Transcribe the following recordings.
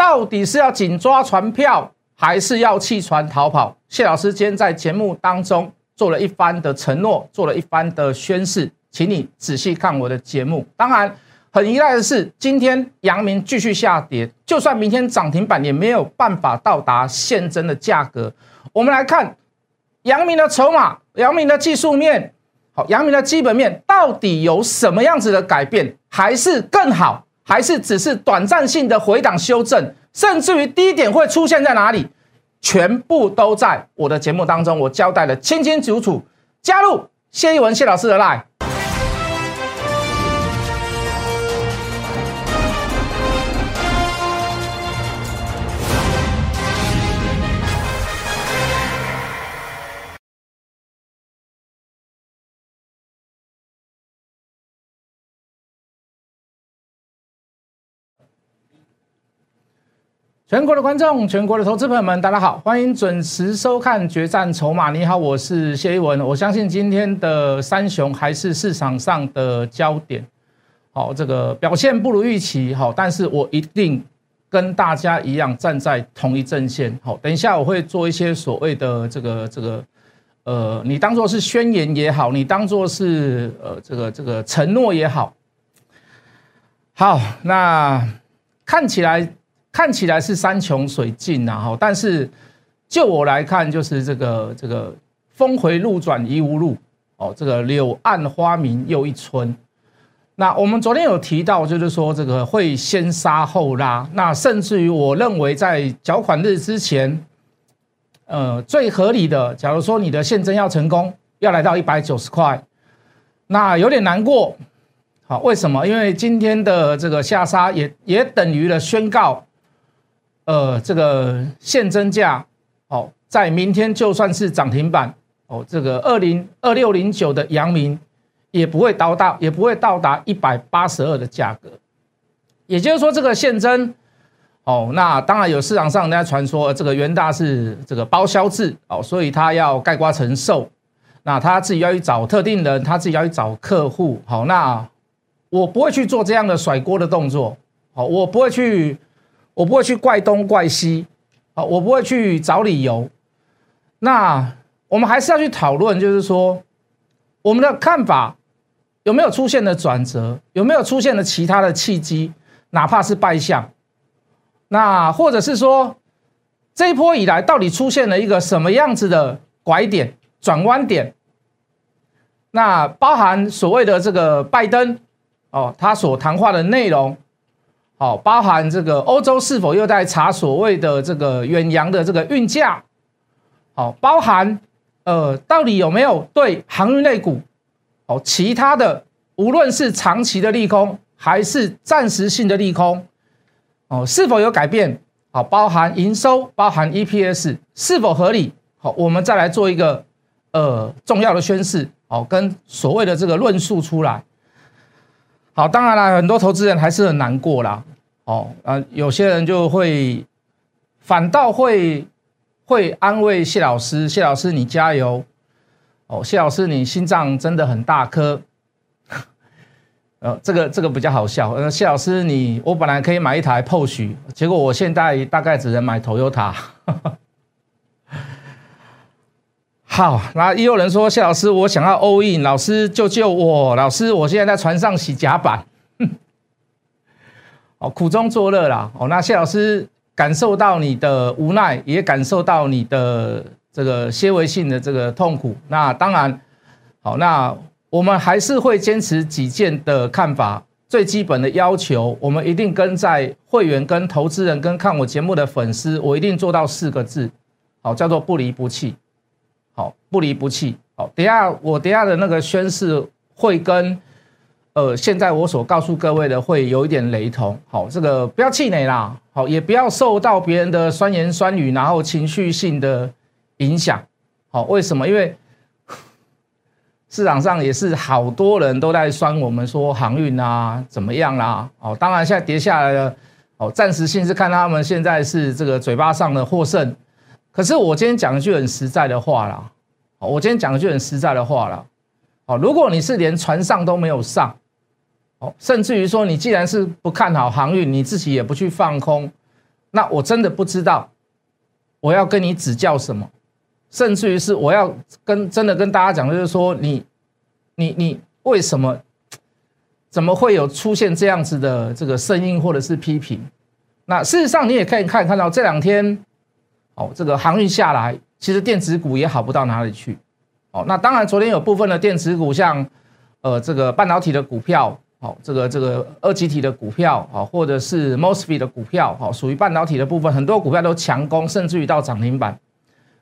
到底是要紧抓船票，还是要弃船逃跑？谢老师今天在节目当中做了一番的承诺，做了一番的宣誓，请你仔细看我的节目。当然，很遗憾的是，今天阳明继续下跌，就算明天涨停板，也没有办法到达现真的价格。我们来看阳明的筹码，阳明的技术面。好，阳明的基本面到底有什么样子的改变？还是更好？还是只是短暂性的回档修正？甚至于低点会出现在哪里？全部都在我的节目当中，我交代的清清楚楚。加入谢一文谢老师的 line。全国的观众，全国的投资朋友们，大家好，欢迎准时收看《决战筹码》。你好，我是谢一文。我相信今天的三雄还是市场上的焦点。好，这个表现不如预期，好，但是我一定跟大家一样站在同一阵线。好，等一下我会做一些所谓的这个这个，呃，你当做是宣言也好，你当做是呃这个这个承诺也好。好，那看起来。看起来是山穷水尽呐，哈，但是就我来看，就是这个这个峰回路转疑无路哦，这个柳暗花明又一村。那我们昨天有提到，就是说这个会先杀后拉，那甚至于我认为在缴款日之前，呃，最合理的，假如说你的现增要成功，要来到一百九十块，那有点难过，好，为什么？因为今天的这个下杀也也等于了宣告。呃，这个现增价，哦，在明天就算是涨停板，哦，这个二零二六零九的阳明也不会到达，也不会到达一百八十二的价格。也就是说，这个现增，哦，那当然有市场上人家传说，这个元大是这个包销制，哦，所以他要盖瓜承受，那他自己要去找特定人，他自己要去找客户，好，那我不会去做这样的甩锅的动作，好，我不会去。我不会去怪东怪西，啊，我不会去找理由。那我们还是要去讨论，就是说我们的看法有没有出现的转折，有没有出现的其他的契机，哪怕是败相。那或者是说这一波以来到底出现了一个什么样子的拐点、转弯点？那包含所谓的这个拜登哦，他所谈话的内容。好，包含这个欧洲是否又在查所谓的这个远洋的这个运价？好，包含呃，到底有没有对航运类股？哦，其他的无论是长期的利空还是暂时性的利空，哦，是否有改变？好，包含营收，包含 EPS 是否合理？好，我们再来做一个呃重要的宣誓，好，跟所谓的这个论述出来。好，当然了，很多投资人还是很难过啦。哦，啊，有些人就会反倒会会安慰谢老师，谢老师你加油。哦，谢老师你心脏真的很大颗。呃，这个这个比较好笑。呃，谢老师你，我本来可以买一台 POSH，结果我现在大概只能买 Toyota。好，那也有人说谢老师，我想要 all in，老师救救我！老师，我现在在船上洗甲板，哦，苦中作乐啦。哦，那谢老师感受到你的无奈，也感受到你的这个纤维性的这个痛苦。那当然，好，那我们还是会坚持己见的看法。最基本的要求，我们一定跟在会员、跟投资人、跟看我节目的粉丝，我一定做到四个字，好，叫做不离不弃。好，不离不弃。好，等下我等下的那个宣誓会跟，呃，现在我所告诉各位的会有一点雷同。好，这个不要气馁啦。好，也不要受到别人的酸言酸语，然后情绪性的影响。好，为什么？因为市场上也是好多人都在酸我们说航运啊怎么样啦。哦，当然现在跌下来了。哦，暂时性是看他们现在是这个嘴巴上的获胜。可是我今天讲一句很实在的话啦，我今天讲一句很实在的话啦，哦，如果你是连船上都没有上，哦，甚至于说你既然是不看好航运，你自己也不去放空，那我真的不知道我要跟你指教什么，甚至于是我要跟真的跟大家讲，就是说你你你为什么怎么会有出现这样子的这个声音或者是批评？那事实上你也可以看看到这两天哦，这个航运下来，其实电子股也好不到哪里去。哦，那当然昨天有部分的电子股，像呃这个半导体的股票。好，这个这个二级体的股票，好，或者是 mosfet 的股票，好，属于半导体的部分，很多股票都强攻，甚至于到涨停板。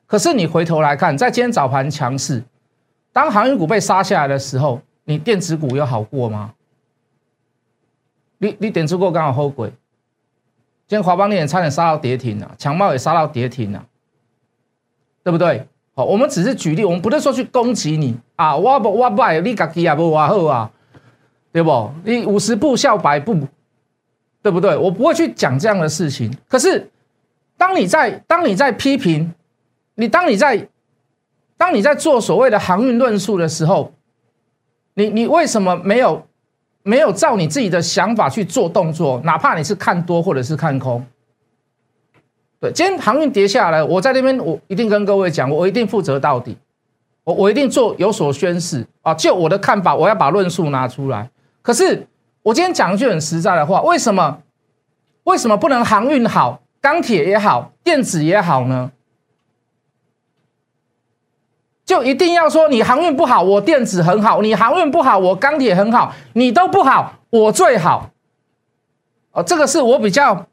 可是你回头来看，在今天早盘强势，当航运股被杀下来的时候，你电子股有好过吗？你你电子股刚好后悔，今天华邦电也差点杀到跌停了，强茂也杀到跌停了，对不对？好，我们只是举例，我们不是说去攻击你啊，我不我不爱你自己也不话好啊。对不？你五十步笑百步，对不对？我不会去讲这样的事情。可是，当你在当你在批评你，当你在当你在做所谓的航运论述的时候，你你为什么没有没有照你自己的想法去做动作？哪怕你是看多或者是看空，对，今天航运跌下来，我在那边我一定跟各位讲，我一定负责到底，我我一定做有所宣誓啊！就我的看法，我要把论述拿出来。可是我今天讲一句很实在的话，为什么为什么不能航运好、钢铁也好、电子也好呢？就一定要说你航运不好，我电子很好；你航运不好，我钢铁很好；你都不好，我最好。哦，这个是我比较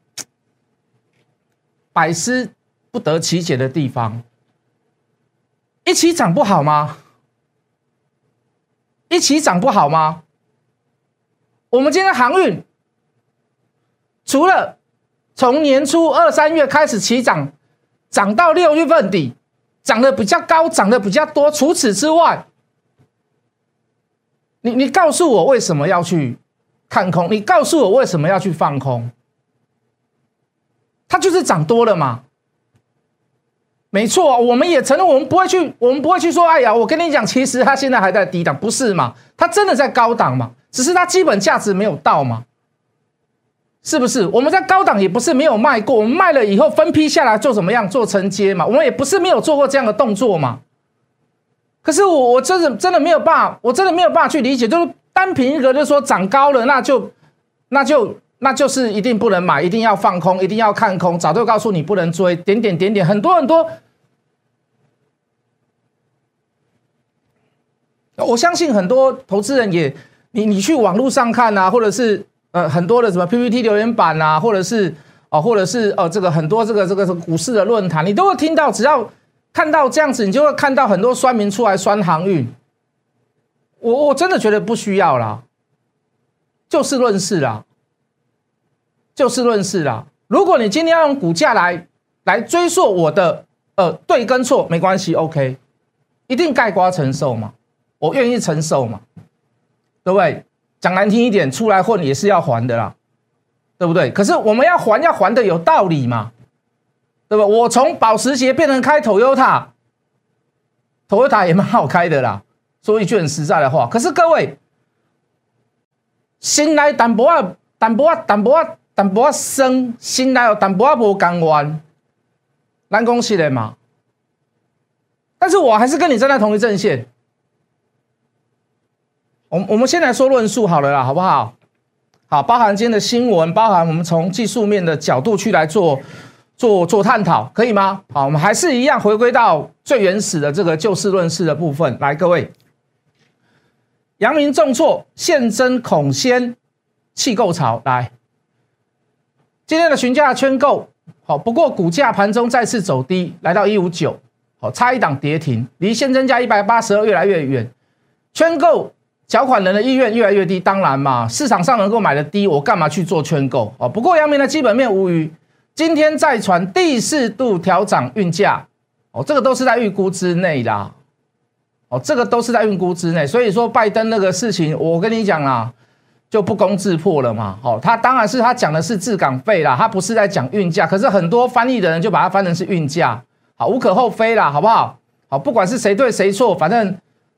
百思不得其解的地方。一起涨不好吗？一起涨不好吗？我们今天航运除了从年初二三月开始起涨，涨到六月份底，涨得比较高，涨得比较多。除此之外，你你告诉我为什么要去看空？你告诉我为什么要去放空？它就是涨多了嘛？没错，我们也承认，我们不会去，我们不会去说，哎呀，我跟你讲，其实它现在还在低档，不是嘛？它真的在高档嘛？只是它基本价值没有到嘛，是不是？我们在高档也不是没有卖过，我们卖了以后分批下来做怎么样？做承接嘛，我们也不是没有做过这样的动作嘛。可是我我真的真的没有办法，我真的没有办法去理解，就是单凭一个就说涨高了，那就那就那就是一定不能买，一定要放空，一定要看空，早就告诉你不能追，点点点点，很多很多。我相信很多投资人也。你你去网络上看啊，或者是呃很多的什么 PPT 留言板啊，或者是哦，或者是哦这个很多这个这个股市的论坛，你都会听到，只要看到这样子，你就会看到很多酸民出来酸航运。我我真的觉得不需要啦，就事论事啦，就事论事啦。如果你今天要用股价来来追溯我的呃对跟错，没关系，OK，一定盖瓜承受嘛，我愿意承受嘛。对不对？讲难听一点，出来混也是要还的啦，对不对？可是我们要还，要还的有道理嘛，对吧？我从保时捷变成开 Toyota，Toyota 也蛮好开的啦。说一句很实在的话，可是各位，新来淡薄啊，淡薄啊，淡薄啊，淡薄啊生，新来哦，淡薄啊无甘愿，难恭喜的嘛。但是我还是跟你站在同一阵线。我我们先来说论述好了啦，好不好？好，包含今天的新闻，包含我们从技术面的角度去来做做做探讨，可以吗？好，我们还是一样回归到最原始的这个就事论事的部分来，各位，阳明重挫，现真恐先弃购潮来，今天的询价圈购好，不过股价盘中再次走低，来到一五九，好，差一档跌停，离现增价一百八十二越来越远，圈购。缴款人的意愿越来越低，当然嘛，市场上能够买的低，我干嘛去做圈购哦？不过阳明的基本面无虞，今天再传第四度调涨运价，哦，这个都是在预估之内啦，哦，这个都是在预估之内，所以说拜登那个事情，我跟你讲啦，就不攻自破了嘛，哦，他当然是他讲的是滞港费啦，他不是在讲运价，可是很多翻译的人就把它翻成是运价，好，无可厚非啦，好不好？好，不管是谁对谁错，反正。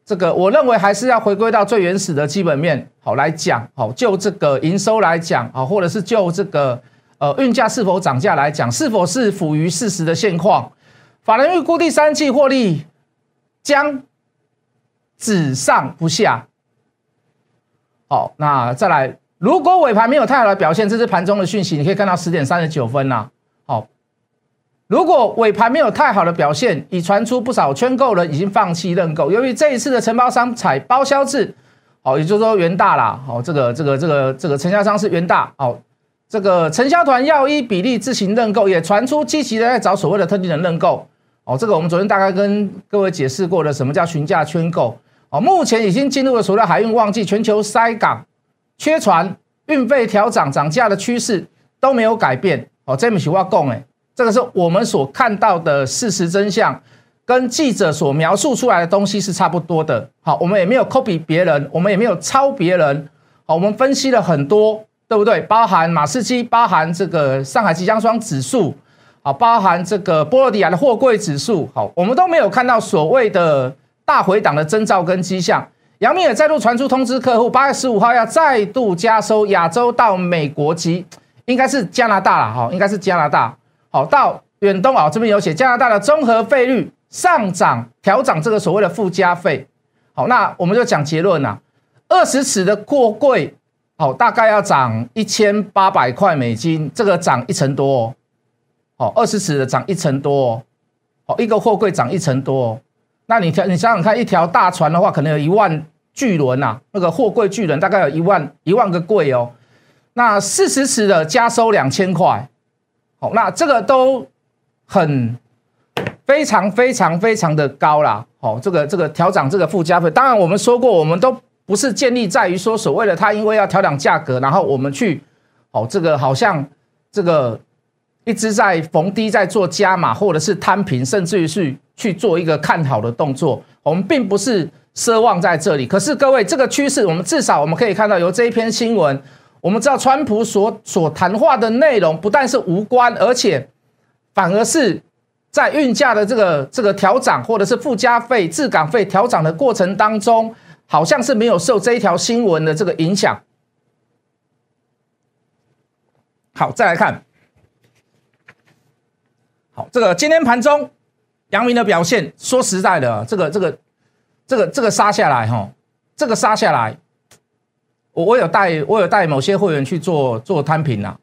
这个我认为还是要回归到最原始的基本面，好来讲，好就这个营收来讲，好或者是就这个呃运价是否涨价来讲，是否是符于事实的现况？法人预估第三季获利将只上不下。好，那再来，如果尾盘没有太好的表现，这是盘中的讯息，你可以看到十点三十九分呐。好，如果尾盘没有太好的表现，已传出不少圈购人已经放弃认购，由于这一次的承包商采包销制，好，也就是说元大啦，好，这个这个这个这个承销商是元大，好，这个承销团要依比例自行认购，也传出积极的在找所谓的特定人认购，哦，这个我们昨天大概跟各位解释过的，什么叫询价圈购。哦，目前已经进入了所谓的海运旺季，全球塞港、缺船、运费调涨、涨价的趋势都没有改变。哦，这么喜话讲诶，这个是我们所看到的事实真相，跟记者所描述出来的东西是差不多的。好，我们也没有 copy 别人，我们也没有抄别人。好，我们分析了很多，对不对？包含马士基，包含这个上海即将双指数，好，包含这个波罗的海的货柜指数，好，我们都没有看到所谓的。大回档的征兆跟迹象，杨明也再度传出通知客户，八月十五号要再度加收亚洲到美国及，应该是加拿大了哈，应该是加拿大，好到远东啊这边有写加拿大的综合费率上涨调涨这个所谓的附加费，好，那我们就讲结论呐，二十尺的货柜，好大概要涨一千八百块美金，这个涨一成多哦，好二十尺的涨一成多哦，好一个货柜涨一成多哦。那你条你想想看，一条大船的话，可能有一万巨轮呐，那个货柜巨轮大概有一万一万个柜哦。那四十尺的加收两千块，好，那这个都很非常非常非常的高啦。好，这个这个调涨这个附加费，当然我们说过，我们都不是建立在于说所谓的它因为要调涨价格，然后我们去，哦，这个好像这个一直在逢低在做加码，或者是摊平，甚至于是。去做一个看好的动作，我们并不是奢望在这里。可是各位，这个趋势，我们至少我们可以看到，由这一篇新闻，我们知道川普所所谈话的内容不但是无关，而且反而是在运价的这个这个调涨，或者是附加费、滞港费调涨的过程当中，好像是没有受这一条新闻的这个影响。好，再来看，好，这个今天盘中。阳明的表现，说实在的，这个这个这个这个杀下来哈，这个杀下来，我我有带我有带某些会员去做做摊平啦，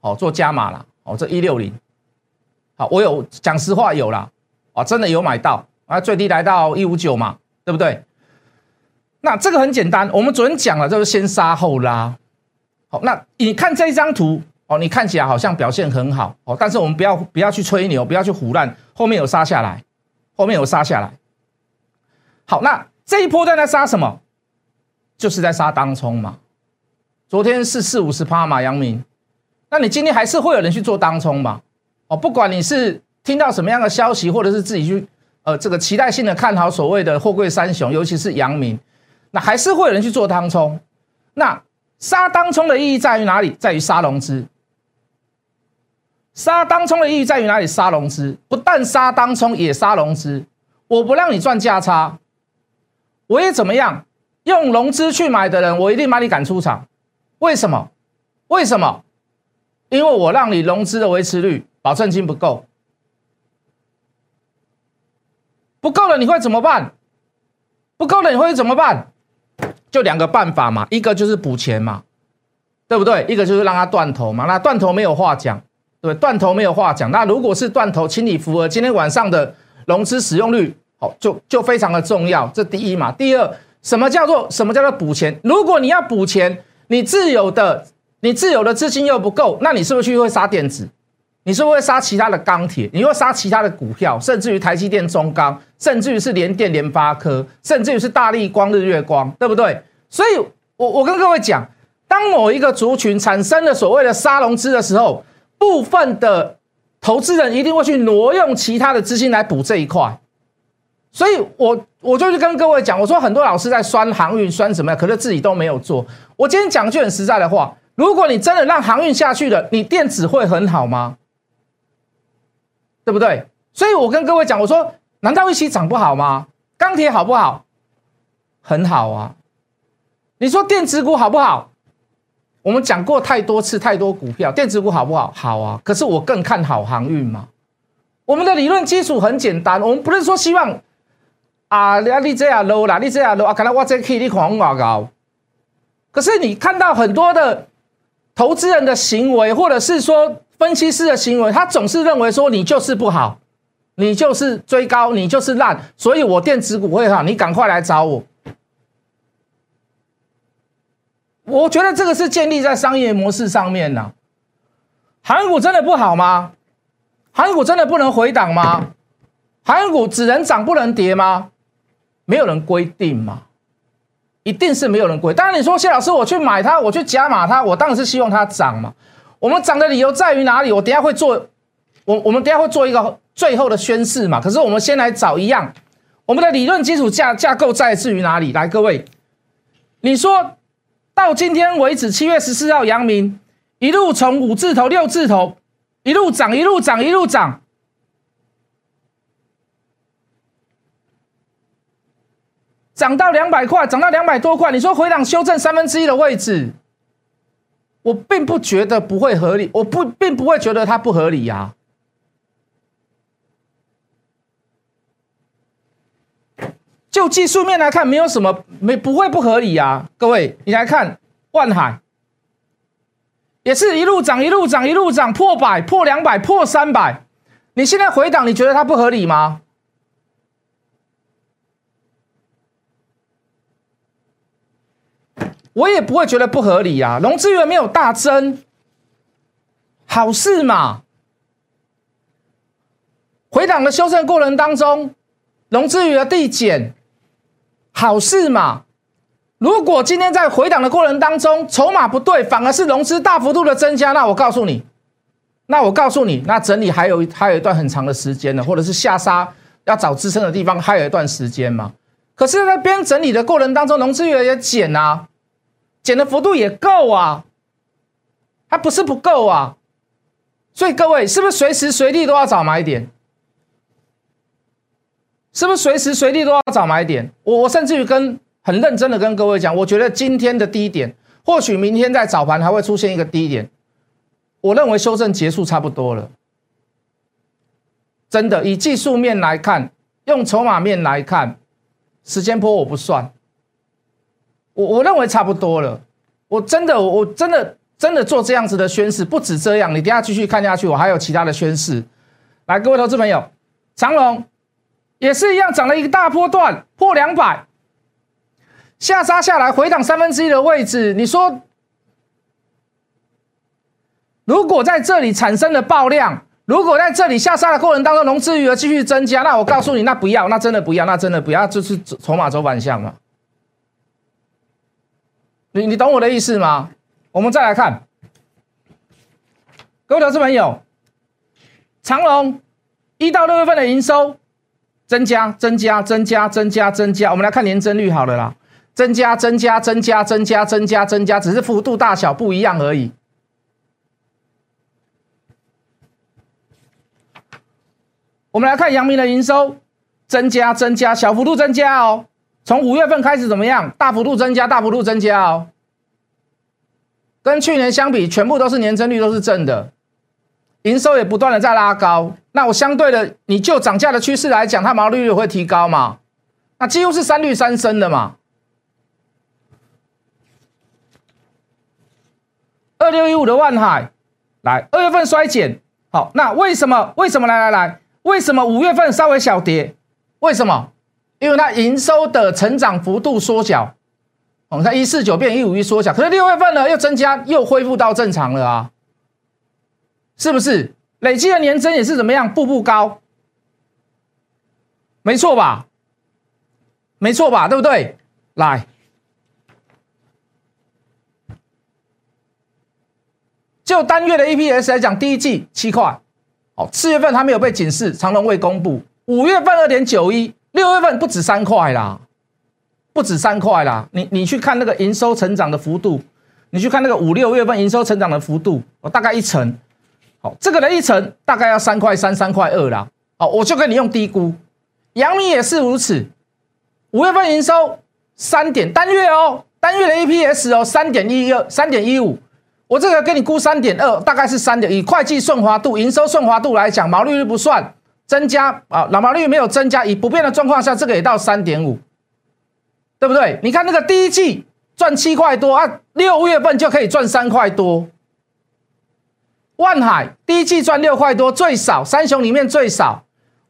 哦，做加码啦，哦，这一六零，好，我有讲实话有啦，哦，真的有买到啊，最低来到一五九嘛，对不对？那这个很简单，我们昨天讲了，就是先杀后拉，好，那你看这一张图。哦，你看起来好像表现很好哦，但是我们不要不要去吹牛，不要去胡乱，后面有杀下来，后面有杀下来。好，那这一波在那杀什么？就是在杀当冲嘛。昨天是四五十趴嘛，杨明。那你今天还是会有人去做当冲嘛？哦，不管你是听到什么样的消息，或者是自己去呃这个期待性的看好所谓的货柜三雄，尤其是杨明，那还是会有人去做当冲。那杀当冲的意义在于哪里？在于杀融资。杀当冲的意义在于哪里？杀融资，不但杀当冲，也杀融资。我不让你赚价差，我也怎么样？用融资去买的人，我一定把你赶出场。为什么？为什么？因为我让你融资的维持率、保证金不够，不够了，你会怎么办？不够了，你会怎么办？就两个办法嘛，一个就是补钱嘛，对不对？一个就是让他断头嘛。那断头没有话讲。对，断头没有话讲。那如果是断头，请你符合今天晚上的融资使用率，好，就就非常的重要。这第一嘛。第二，什么叫做什么叫做补钱？如果你要补钱，你自有的你自有的资金又不够，那你是不是去会杀电子？你是不是会杀其他的钢铁？你会杀其他的股票，甚至于台积电、中钢，甚至于是联电、联发科，甚至于是大力光、日月光，对不对？所以，我我跟各位讲，当某一个族群产生了所谓的杀融资的时候，部分的投资人一定会去挪用其他的资金来补这一块，所以我我就去跟各位讲，我说很多老师在酸航运酸什么呀，可是自己都没有做。我今天讲句很实在的话，如果你真的让航运下去了，你电子会很好吗？对不对？所以我跟各位讲，我说难道一起涨不好吗？钢铁好不好？很好啊。你说电子股好不好？我们讲过太多次，太多股票，电子股好不好？好啊。可是我更看好航运嘛。我们的理论基础很简单，我们不是说希望啊，你你这样 low 啦，你这样 low 啊，可能我这 K 你狂我高。可是你看到很多的投资人的行为，或者是说分析师的行为，他总是认为说你就是不好，你就是追高，你就是烂，所以我电子股会好，你赶快来找我。我觉得这个是建立在商业模式上面呢。韩股真的不好吗？韩股真的不能回档吗？韩股只能涨不能跌吗？没有人规定嘛，一定是没有人规。当然你说谢老师，我去买它，我去加码它，我当然是希望它涨嘛。我们涨的理由在于哪里？我等下会做，我我们等下会做一个最后的宣誓嘛。可是我们先来找一样，我们的理论基础架架构在自于哪里？来，各位，你说。到今天为止，七月十四号，阳明一路从五字头、六字头一路涨，一路涨，一路涨，涨到两百块，涨到两百多块。你说回档修正三分之一的位置，我并不觉得不会合理，我不并不会觉得它不合理呀。就技术面来看，没有什么没不会不合理啊！各位，你来看万海，也是一路涨，一路涨，一路涨，破百，破两百，破三百。你现在回档，你觉得它不合理吗？我也不会觉得不合理呀。融资余额没有大增，好事嘛。回档的修正过程当中，融资余额递减。好事嘛！如果今天在回档的过程当中，筹码不对，反而是融资大幅度的增加，那我告诉你，那我告诉你，那整理还有还有一段很长的时间呢，或者是下杀要找支撑的地方还有一段时间嘛。可是，在边整理的过程当中，融资余额也减啊，减的幅度也够啊，还不是不够啊。所以各位是不是随时随地都要找买点？是不是随时随地都要找买点？我我甚至于跟很认真的跟各位讲，我觉得今天的低点，或许明天在早盘还会出现一个低点。我认为修正结束差不多了。真的，以技术面来看，用筹码面来看，时间波我不算。我我认为差不多了。我真的，我真的真的做这样子的宣誓，不止这样。你等下继续看下去，我还有其他的宣誓。来，各位投资朋友，长隆。也是一样，涨了一个大波段，破两百，下杀下来，回档三分之一的位置。你说，如果在这里产生了爆量，如果在这里下杀的过程当中，融资余额继续增加，那我告诉你，那不要，那真的不要，那真的不要，就是筹码走反向嘛。你你懂我的意思吗？我们再来看，各位投资朋友，长隆一到六月份的营收。增加，增加，增加，增加，增加。我们来看年增率好了啦，增加，增加，增加，增加，增加，增加，只是幅度大小不一样而已。我们来看阳明的营收增加，增加，小幅度增加哦。从五月份开始怎么样？大幅度增加，大幅度增加哦。跟去年相比，全部都是年增率都是正的。营收也不断的在拉高，那我相对的，你就涨价的趋势来讲，它毛利率会提高嘛？那几乎是三率三升的嘛。二六一五的万海，来二月份衰减，好，那为什么？为什么？来来来，为什么五月份稍微小跌？为什么？因为它营收的成长幅度缩小，哦，它一四九变一五一缩小，可是六月份呢又增加，又恢复到正常了啊。是不是累计的年增也是怎么样？步步高，没错吧？没错吧？对不对？来，就单月的 EPS 来讲，第一季七块，哦，四月份还没有被警示，长隆未公布，五月份二点九一，六月份不止三块啦，不止三块啦。你你去看那个营收成长的幅度，你去看那个五六月份营收成长的幅度，哦，大概一成。好这个的一层大概要三块三、三块二啦。好，我就跟你用低估，阳明也是如此。五月份营收三点单月哦，单月的 EPS 哦三点一二、三点一五，我这个给你估三点二，大概是三点。以会计顺滑度、营收顺滑度来讲，毛利率不算增加啊，老毛率没有增加，以不变的状况下，这个也到三点五，对不对？你看那个第一季赚七块多啊，六月份就可以赚三块多。万海第一季赚六块多，最少三雄里面最少，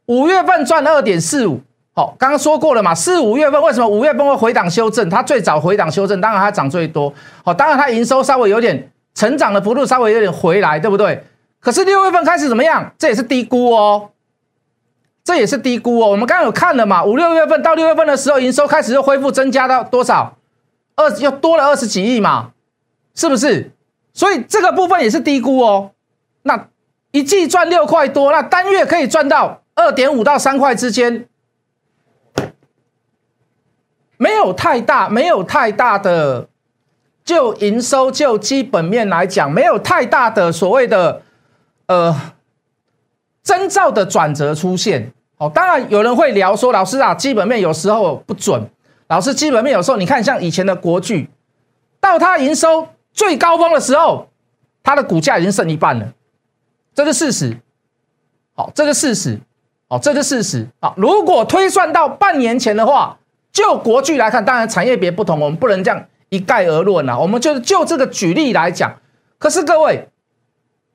五月份赚二点四五。好，刚刚说过了嘛，四五月份为什么五月份会回档修正？它最早回档修正，当然它涨最多。好，当然它营收稍微有点。成长的幅度稍微有点回来，对不对？可是六月份开始怎么样？这也是低估哦，这也是低估哦。我们刚刚有看了嘛？五六月份到六月份的时候，营收开始又恢复增加到多少？二又多了二十几亿嘛，是不是？所以这个部分也是低估哦。那一季赚六块多，那单月可以赚到二点五到三块之间，没有太大，没有太大的。就营收就基本面来讲，没有太大的所谓的呃征兆的转折出现。哦，当然有人会聊说，老师啊，基本面有时候不准。老师，基本面有时候你看，像以前的国巨，到它营收最高峰的时候，它的股价已经剩一半了，这是事实。好，这是事实。好，这是事实。好，如果推算到半年前的话，就国巨来看，当然产业别不同，我们不能这样。一概而论啊，我们就就这个举例来讲。可是各位，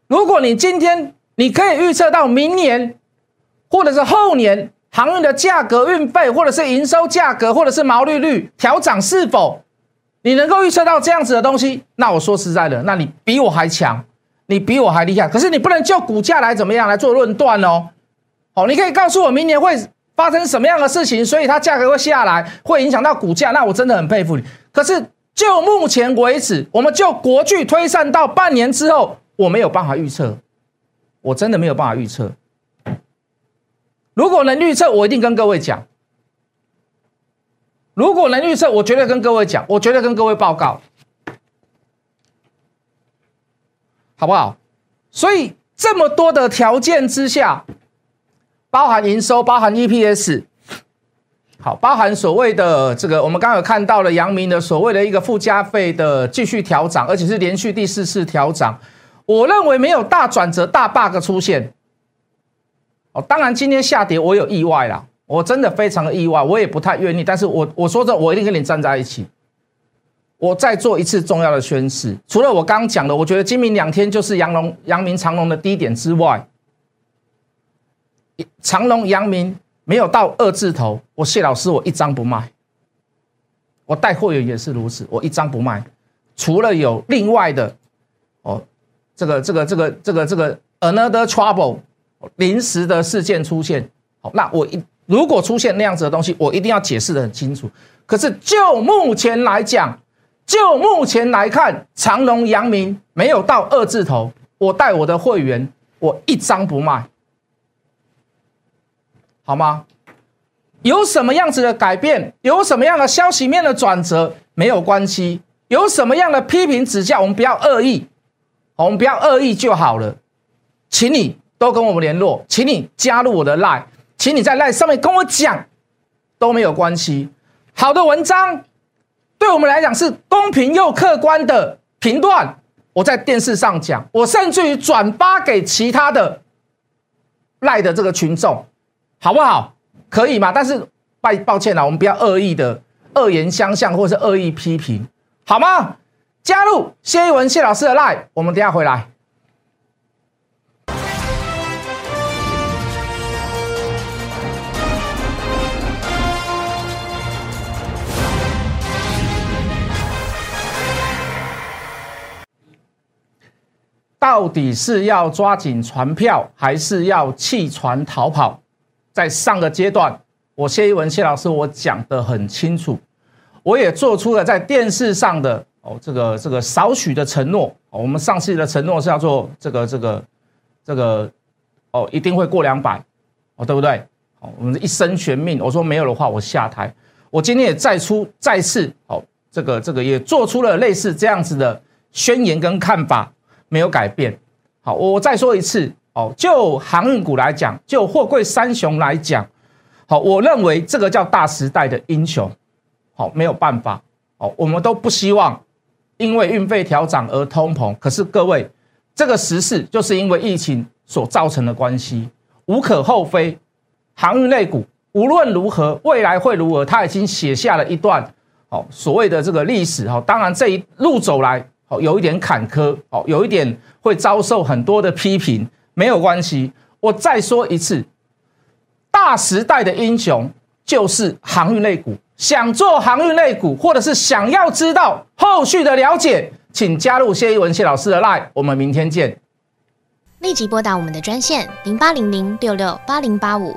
如果你今天你可以预测到明年或者是后年航运的价格、运费，或者是营收价格，或者是毛利率调涨是否你能够预测到这样子的东西，那我说实在的，那你比我还强，你比我还厉害。可是你不能就股价来怎么样来做论断哦。好，你可以告诉我明年会发生什么样的事情，所以它价格会下来，会影响到股价，那我真的很佩服你。可是。就目前为止，我们就国剧推算到半年之后，我没有办法预测，我真的没有办法预测。如果能预测，我一定跟各位讲；如果能预测，我绝对跟各位讲，我绝对跟各位报告，好不好？所以这么多的条件之下，包含营收，包含 EPS。好，包含所谓的这个，我们刚刚有看到了阳明的所谓的一个附加费的继续调涨，而且是连续第四次调涨。我认为没有大转折、大 bug 出现。哦，当然今天下跌我有意外啦，我真的非常的意外，我也不太愿意。但是我我说这，我一定跟你站在一起。我再做一次重要的宣誓，除了我刚刚讲的，我觉得今明两天就是阳龙、阳明、长龙的低点之外，长龙、阳明。没有到二字头，我谢老师我一张不卖。我带货员也是如此，我一张不卖。除了有另外的，哦，这个这个这个这个这个 another trouble 临时的事件出现，好，那我一如果出现那样子的东西，我一定要解释的很清楚。可是就目前来讲，就目前来看，长隆、阳明没有到二字头，我带我的会员，我一张不卖。好吗？有什么样子的改变？有什么样的消息面的转折？没有关系。有什么样的批评指教？我们不要恶意，我们不要恶意就好了。请你都跟我们联络，请你加入我的 line，请你在 line 上面跟我讲，都没有关系。好的文章，对我们来讲是公平又客观的评断。我在电视上讲，我甚至于转发给其他的赖的这个群众。好不好？可以吗？但是，拜抱歉了，我们不要恶意的恶言相向，或是恶意批评，好吗？加入谢一文谢老师的 line，我们等下回来。到底是要抓紧船票，还是要弃船逃跑？在上个阶段，我谢一文谢老师我讲的很清楚，我也做出了在电视上的哦这个这个少许的承诺。我们上次的承诺是要做这个这个这个哦一定会过两百哦对不对？哦我们一生悬命，我说没有的话我下台。我今天也再出再次哦这个这个也做出了类似这样子的宣言跟看法，没有改变。好，我再说一次。哦，就航运股来讲，就货柜三雄来讲，好，我认为这个叫大时代的英雄，好，没有办法，哦，我们都不希望因为运费调涨而通膨。可是各位，这个时事就是因为疫情所造成的关系，无可厚非。航运类股无论如何，未来会如何，他已经写下了一段哦所谓的这个历史哈。当然这一路走来，哦有一点坎坷，哦有一点会遭受很多的批评，没有关系。我再说一次，大时代的英雄就是航运类股。想做航运类股，或者是想要知道后续的了解，请加入谢一文谢老师的 line。我们明天见。立即拨打我们的专线零八零零六六八零八五。